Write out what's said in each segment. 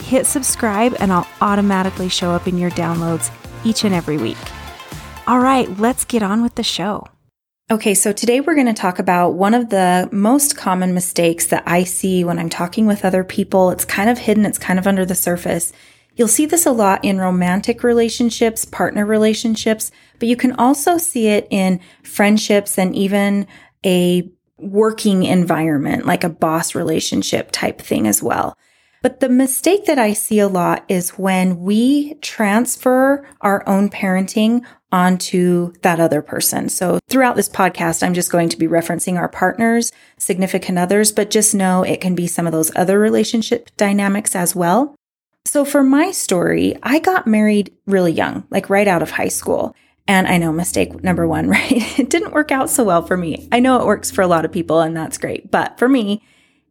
hit subscribe and I'll automatically show up in your downloads each and every week. All right, let's get on with the show. Okay, so today we're going to talk about one of the most common mistakes that I see when I'm talking with other people. It's kind of hidden, it's kind of under the surface. You'll see this a lot in romantic relationships, partner relationships, but you can also see it in friendships and even a working environment, like a boss relationship type thing as well. But the mistake that I see a lot is when we transfer our own parenting onto that other person. So throughout this podcast, I'm just going to be referencing our partners, significant others, but just know it can be some of those other relationship dynamics as well. So for my story, I got married really young, like right out of high school. And I know mistake number one, right? It didn't work out so well for me. I know it works for a lot of people and that's great. But for me,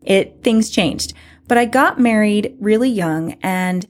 it, things changed. But I got married really young and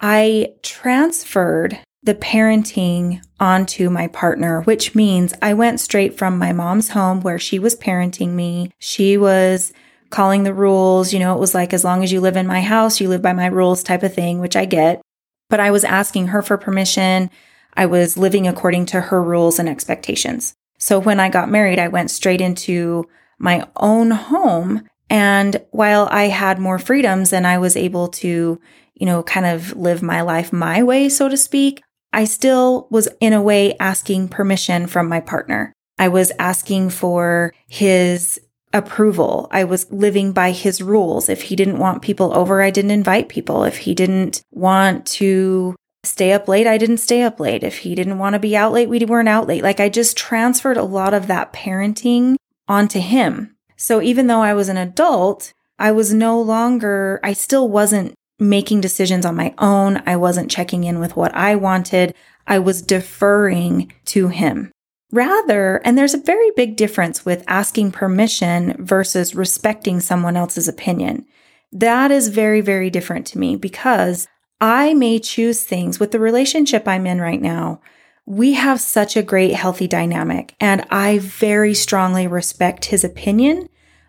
I transferred the parenting onto my partner, which means I went straight from my mom's home where she was parenting me. She was calling the rules. You know, it was like, as long as you live in my house, you live by my rules type of thing, which I get. But I was asking her for permission. I was living according to her rules and expectations. So when I got married, I went straight into my own home and while I had more freedoms and I was able to, you know, kind of live my life my way, so to speak, I still was in a way asking permission from my partner. I was asking for his approval. I was living by his rules. If he didn't want people over, I didn't invite people. If he didn't want to stay up late, I didn't stay up late. If he didn't want to be out late, we weren't out late. Like I just transferred a lot of that parenting onto him. So even though I was an adult, I was no longer, I still wasn't making decisions on my own. I wasn't checking in with what I wanted. I was deferring to him. Rather, and there's a very big difference with asking permission versus respecting someone else's opinion. That is very, very different to me because I may choose things with the relationship I'm in right now. We have such a great, healthy dynamic, and I very strongly respect his opinion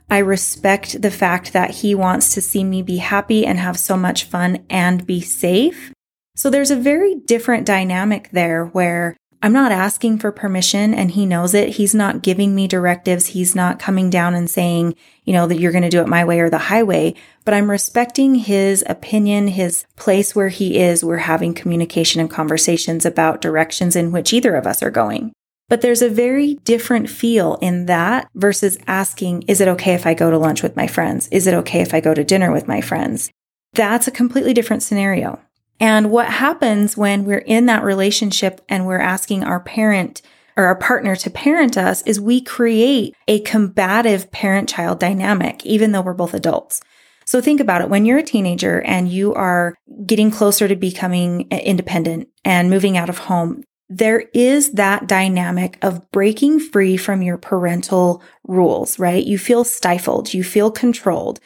I respect the fact that he wants to see me be happy and have so much fun and be safe. So there's a very different dynamic there where I'm not asking for permission and he knows it. He's not giving me directives. He's not coming down and saying, you know, that you're going to do it my way or the highway, but I'm respecting his opinion, his place where he is. We're having communication and conversations about directions in which either of us are going. But there's a very different feel in that versus asking, is it okay if I go to lunch with my friends? Is it okay if I go to dinner with my friends? That's a completely different scenario. And what happens when we're in that relationship and we're asking our parent or our partner to parent us is we create a combative parent child dynamic, even though we're both adults. So think about it. When you're a teenager and you are getting closer to becoming independent and moving out of home, there is that dynamic of breaking free from your parental rules, right? You feel stifled. You feel controlled.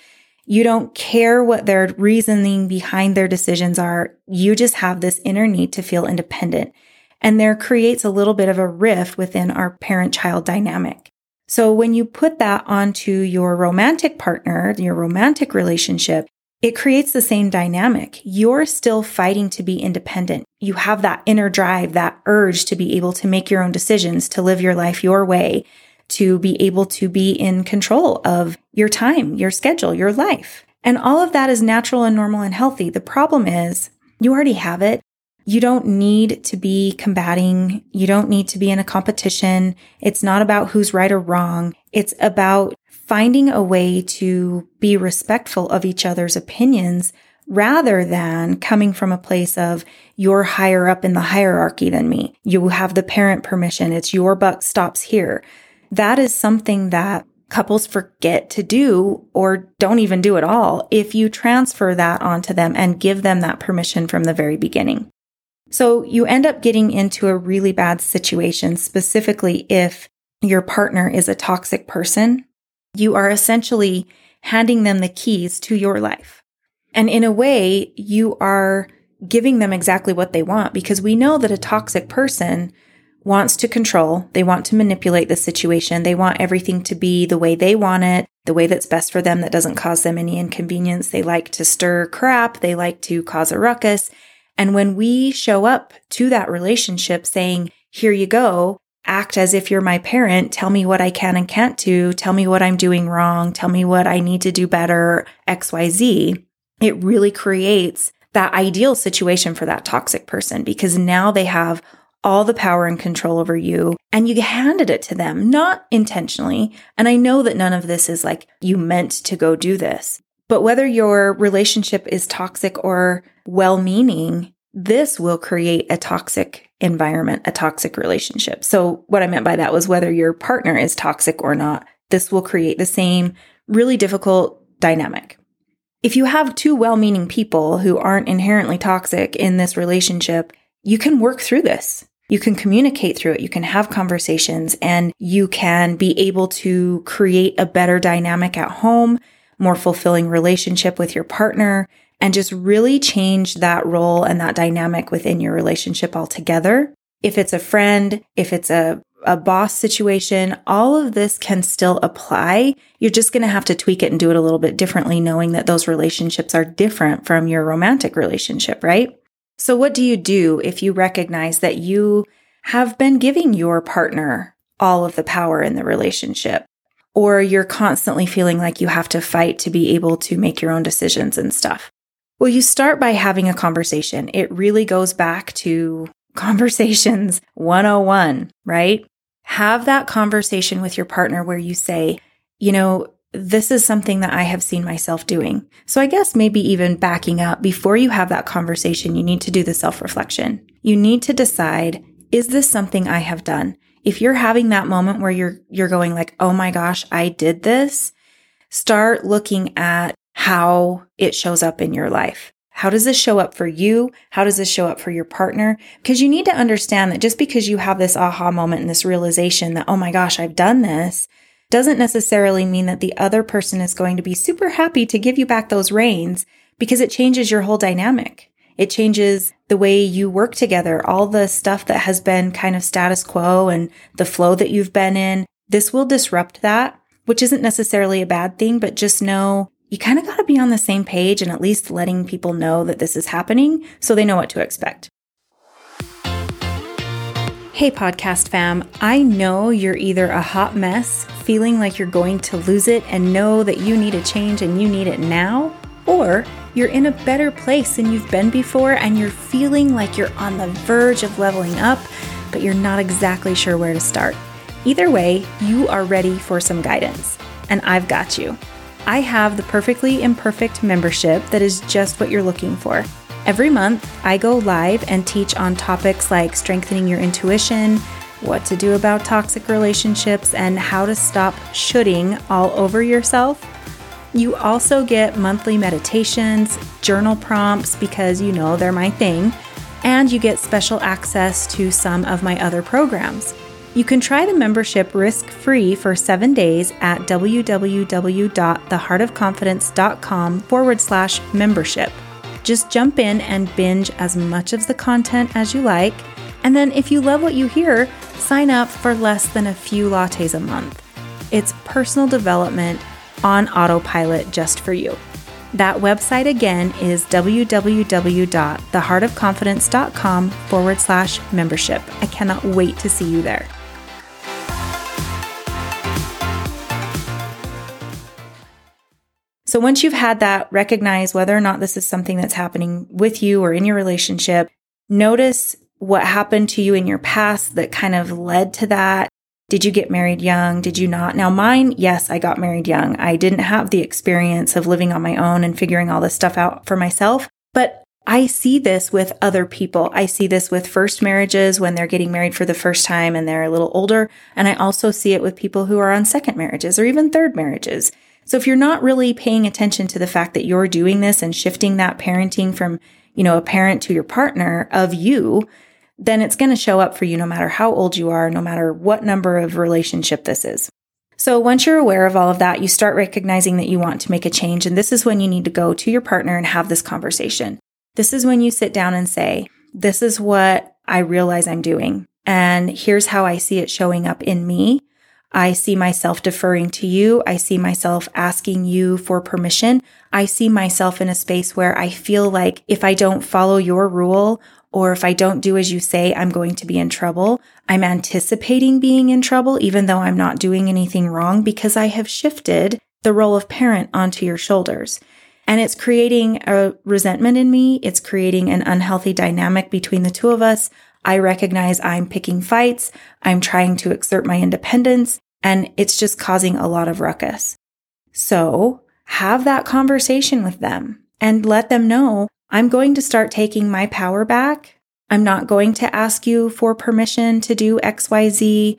You don't care what their reasoning behind their decisions are. You just have this inner need to feel independent. And there creates a little bit of a rift within our parent child dynamic. So when you put that onto your romantic partner, your romantic relationship, it creates the same dynamic. You're still fighting to be independent. You have that inner drive, that urge to be able to make your own decisions, to live your life your way, to be able to be in control of your time, your schedule, your life. And all of that is natural and normal and healthy. The problem is you already have it. You don't need to be combating. You don't need to be in a competition. It's not about who's right or wrong. It's about finding a way to be respectful of each other's opinions rather than coming from a place of you're higher up in the hierarchy than me. You have the parent permission. It's your buck stops here. That is something that couples forget to do or don't even do at all if you transfer that onto them and give them that permission from the very beginning. So you end up getting into a really bad situation, specifically if your partner is a toxic person. You are essentially handing them the keys to your life. And in a way, you are giving them exactly what they want because we know that a toxic person wants to control. They want to manipulate the situation. They want everything to be the way they want it, the way that's best for them that doesn't cause them any inconvenience. They like to stir crap. They like to cause a ruckus. And when we show up to that relationship saying, here you go, act as if you're my parent, tell me what I can and can't do, tell me what I'm doing wrong, tell me what I need to do better, XYZ, it really creates that ideal situation for that toxic person because now they have all the power and control over you and you handed it to them, not intentionally. And I know that none of this is like you meant to go do this, but whether your relationship is toxic or well meaning, this will create a toxic environment, a toxic relationship. So what I meant by that was whether your partner is toxic or not, this will create the same really difficult dynamic. If you have two well meaning people who aren't inherently toxic in this relationship, you can work through this. You can communicate through it. You can have conversations and you can be able to create a better dynamic at home, more fulfilling relationship with your partner, and just really change that role and that dynamic within your relationship altogether. If it's a friend, if it's a a boss situation, all of this can still apply. You're just going to have to tweak it and do it a little bit differently, knowing that those relationships are different from your romantic relationship, right? So, what do you do if you recognize that you have been giving your partner all of the power in the relationship? Or you're constantly feeling like you have to fight to be able to make your own decisions and stuff. Well, you start by having a conversation. It really goes back to conversations 101, right? Have that conversation with your partner where you say, you know, this is something that I have seen myself doing. So I guess maybe even backing up before you have that conversation, you need to do the self reflection. You need to decide, is this something I have done? If you're having that moment where you're, you're going like, Oh my gosh, I did this, start looking at how it shows up in your life. How does this show up for you? How does this show up for your partner? Because you need to understand that just because you have this aha moment and this realization that, oh my gosh, I've done this, doesn't necessarily mean that the other person is going to be super happy to give you back those reins because it changes your whole dynamic. It changes the way you work together, all the stuff that has been kind of status quo and the flow that you've been in. This will disrupt that, which isn't necessarily a bad thing, but just know you kind of got to be on the same page and at least letting people know that this is happening so they know what to expect. Hey, podcast fam, I know you're either a hot mess, feeling like you're going to lose it and know that you need a change and you need it now, or you're in a better place than you've been before and you're feeling like you're on the verge of leveling up, but you're not exactly sure where to start. Either way, you are ready for some guidance, and I've got you. I have the Perfectly Imperfect membership that is just what you're looking for. Every month, I go live and teach on topics like strengthening your intuition, what to do about toxic relationships, and how to stop shooting all over yourself. You also get monthly meditations, journal prompts, because you know they're my thing, and you get special access to some of my other programs. You can try the membership risk free for seven days at www.theheartofconfidence.com forward slash membership. Just jump in and binge as much of the content as you like. And then, if you love what you hear, sign up for less than a few lattes a month. It's personal development on autopilot just for you. That website again is www.theheartofconfidence.com forward slash membership. I cannot wait to see you there. So once you've had that, recognize whether or not this is something that's happening with you or in your relationship. Notice what happened to you in your past that kind of led to that. Did you get married young? Did you not? Now, mine, yes, I got married young. I didn't have the experience of living on my own and figuring all this stuff out for myself, but I see this with other people. I see this with first marriages when they're getting married for the first time and they're a little older. And I also see it with people who are on second marriages or even third marriages. So if you're not really paying attention to the fact that you're doing this and shifting that parenting from, you know, a parent to your partner of you, then it's going to show up for you no matter how old you are, no matter what number of relationship this is. So once you're aware of all of that, you start recognizing that you want to make a change. And this is when you need to go to your partner and have this conversation. This is when you sit down and say, this is what I realize I'm doing. And here's how I see it showing up in me. I see myself deferring to you. I see myself asking you for permission. I see myself in a space where I feel like if I don't follow your rule or if I don't do as you say, I'm going to be in trouble. I'm anticipating being in trouble, even though I'm not doing anything wrong because I have shifted the role of parent onto your shoulders. And it's creating a resentment in me. It's creating an unhealthy dynamic between the two of us. I recognize I'm picking fights. I'm trying to exert my independence and it's just causing a lot of ruckus. So have that conversation with them and let them know I'm going to start taking my power back. I'm not going to ask you for permission to do XYZ.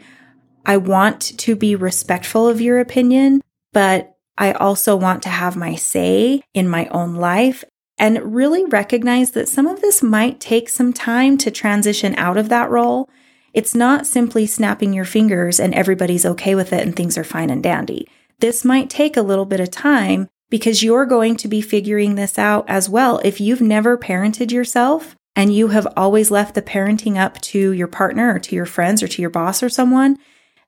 I want to be respectful of your opinion, but I also want to have my say in my own life and really recognize that some of this might take some time to transition out of that role. It's not simply snapping your fingers and everybody's okay with it and things are fine and dandy. This might take a little bit of time because you're going to be figuring this out as well. If you've never parented yourself and you have always left the parenting up to your partner or to your friends or to your boss or someone,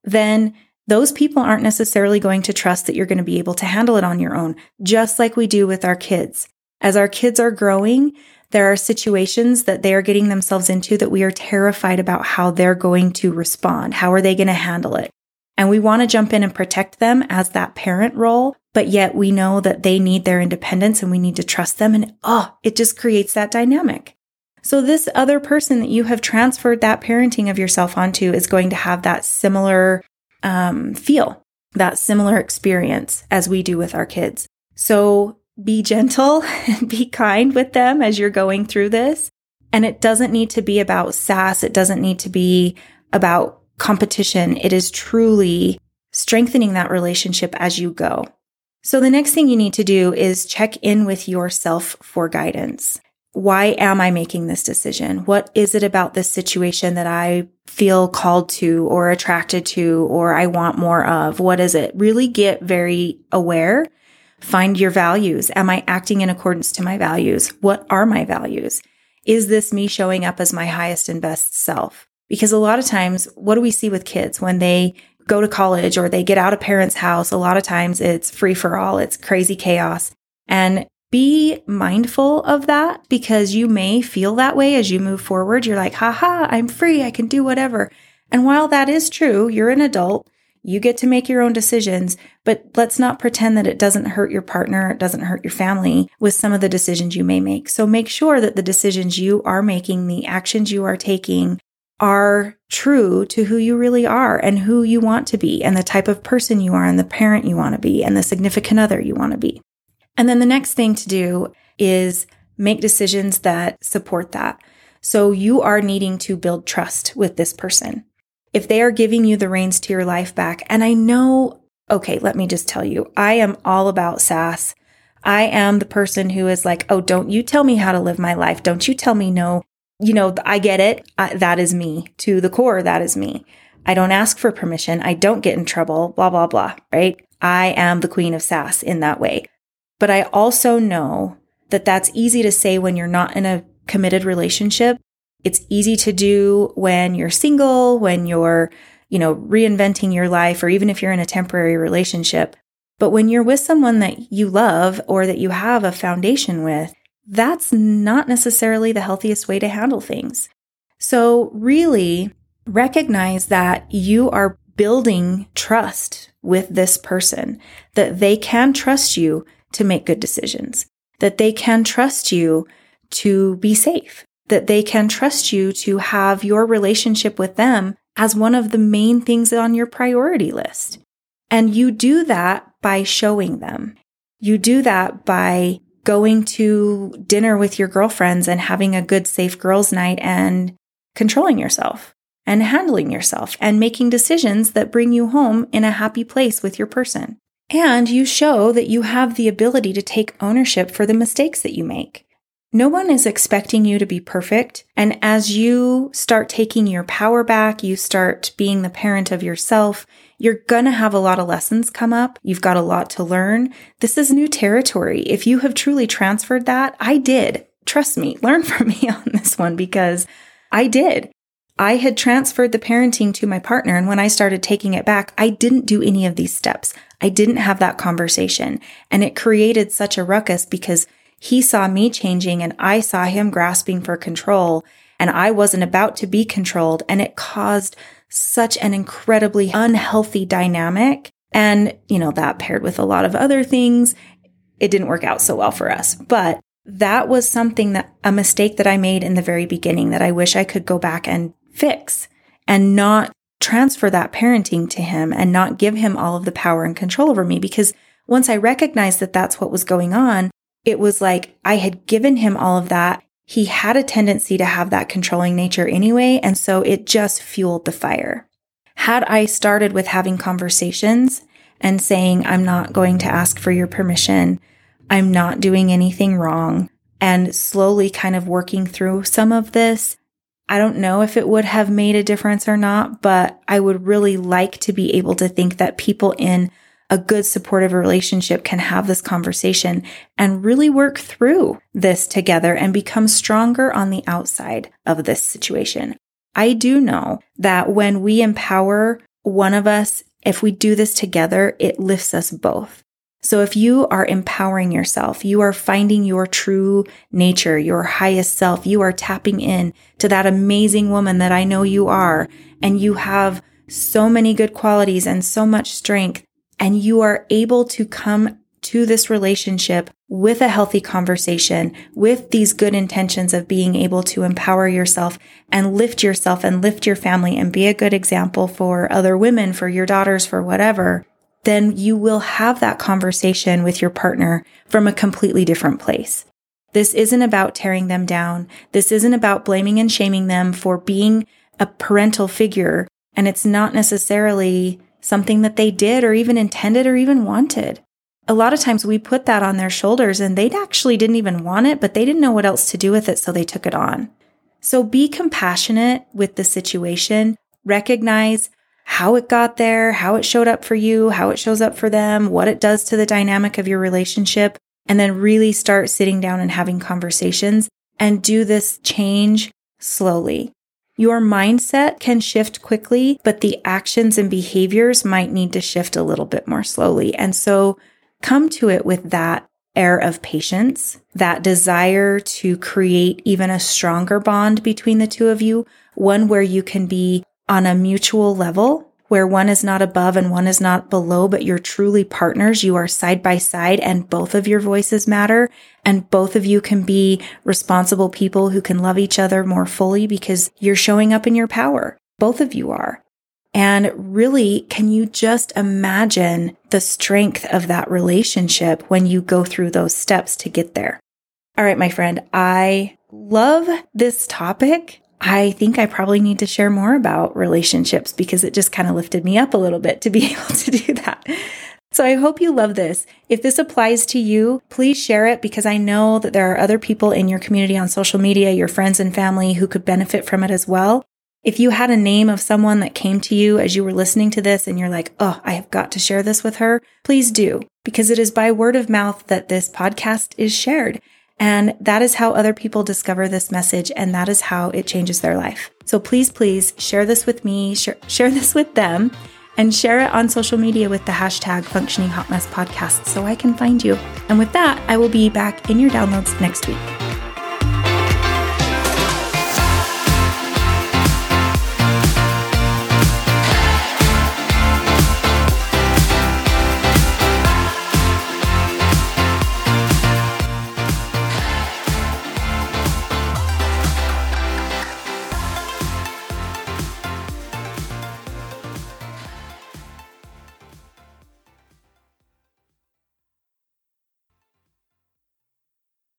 then those people aren't necessarily going to trust that you're going to be able to handle it on your own, just like we do with our kids. As our kids are growing, there are situations that they are getting themselves into that we are terrified about how they're going to respond. How are they going to handle it? And we want to jump in and protect them as that parent role, but yet we know that they need their independence and we need to trust them. And oh, it just creates that dynamic. So this other person that you have transferred that parenting of yourself onto is going to have that similar um, feel, that similar experience as we do with our kids. So be gentle and be kind with them as you're going through this. And it doesn't need to be about sass. It doesn't need to be about competition. It is truly strengthening that relationship as you go. So the next thing you need to do is check in with yourself for guidance. Why am I making this decision? What is it about this situation that I feel called to or attracted to or I want more of? What is it? Really get very aware. Find your values. Am I acting in accordance to my values? What are my values? Is this me showing up as my highest and best self? Because a lot of times, what do we see with kids when they go to college or they get out of parents' house, a lot of times it's free for all, it's crazy chaos. And be mindful of that because you may feel that way as you move forward. You're like, haha, I'm free, I can do whatever. And while that is true, you're an adult, you get to make your own decisions, but let's not pretend that it doesn't hurt your partner, it doesn't hurt your family with some of the decisions you may make. So make sure that the decisions you are making, the actions you are taking are true to who you really are and who you want to be and the type of person you are and the parent you want to be and the significant other you want to be. And then the next thing to do is make decisions that support that. So you are needing to build trust with this person. If they are giving you the reins to your life back, and I know, okay, let me just tell you, I am all about sass. I am the person who is like, oh, don't you tell me how to live my life. Don't you tell me no you know, I get it. I, that is me to the core. That is me. I don't ask for permission. I don't get in trouble, blah, blah, blah, right? I am the queen of sass in that way. But I also know that that's easy to say when you're not in a committed relationship. It's easy to do when you're single, when you're, you know, reinventing your life, or even if you're in a temporary relationship. But when you're with someone that you love or that you have a foundation with, that's not necessarily the healthiest way to handle things. So, really recognize that you are building trust with this person, that they can trust you to make good decisions, that they can trust you to be safe, that they can trust you to have your relationship with them as one of the main things on your priority list. And you do that by showing them. You do that by going to dinner with your girlfriends and having a good, safe girls' night and controlling yourself and handling yourself and making decisions that bring you home in a happy place with your person. And you show that you have the ability to take ownership for the mistakes that you make. No one is expecting you to be perfect. And as you start taking your power back, you start being the parent of yourself, you're going to have a lot of lessons come up. You've got a lot to learn. This is new territory. If you have truly transferred that, I did. Trust me, learn from me on this one because I did. I had transferred the parenting to my partner. And when I started taking it back, I didn't do any of these steps. I didn't have that conversation. And it created such a ruckus because he saw me changing and I saw him grasping for control and I wasn't about to be controlled. And it caused such an incredibly unhealthy dynamic. And, you know, that paired with a lot of other things, it didn't work out so well for us. But that was something that a mistake that I made in the very beginning that I wish I could go back and fix and not transfer that parenting to him and not give him all of the power and control over me. Because once I recognized that that's what was going on, it was like I had given him all of that. He had a tendency to have that controlling nature anyway. And so it just fueled the fire. Had I started with having conversations and saying, I'm not going to ask for your permission. I'm not doing anything wrong and slowly kind of working through some of this. I don't know if it would have made a difference or not, but I would really like to be able to think that people in a good supportive relationship can have this conversation and really work through this together and become stronger on the outside of this situation. I do know that when we empower one of us, if we do this together, it lifts us both. So if you are empowering yourself, you are finding your true nature, your highest self, you are tapping in to that amazing woman that I know you are, and you have so many good qualities and so much strength and you are able to come to this relationship with a healthy conversation, with these good intentions of being able to empower yourself and lift yourself and lift your family and be a good example for other women, for your daughters, for whatever, then you will have that conversation with your partner from a completely different place. This isn't about tearing them down. This isn't about blaming and shaming them for being a parental figure. And it's not necessarily something that they did or even intended or even wanted. A lot of times we put that on their shoulders and they actually didn't even want it, but they didn't know what else to do with it, so they took it on. So be compassionate with the situation, recognize how it got there, how it showed up for you, how it shows up for them, what it does to the dynamic of your relationship, and then really start sitting down and having conversations and do this change slowly. Your mindset can shift quickly, but the actions and behaviors might need to shift a little bit more slowly. And so come to it with that air of patience, that desire to create even a stronger bond between the two of you, one where you can be on a mutual level where one is not above and one is not below, but you're truly partners. You are side by side and both of your voices matter. And both of you can be responsible people who can love each other more fully because you're showing up in your power. Both of you are. And really, can you just imagine the strength of that relationship when you go through those steps to get there? All right, my friend, I love this topic. I think I probably need to share more about relationships because it just kind of lifted me up a little bit to be able to do that. So I hope you love this. If this applies to you, please share it because I know that there are other people in your community on social media, your friends and family who could benefit from it as well. If you had a name of someone that came to you as you were listening to this and you're like, oh, I have got to share this with her, please do because it is by word of mouth that this podcast is shared. And that is how other people discover this message, and that is how it changes their life. So please, please share this with me, share, share this with them, and share it on social media with the hashtag Functioning Hot Mess Podcast so I can find you. And with that, I will be back in your downloads next week.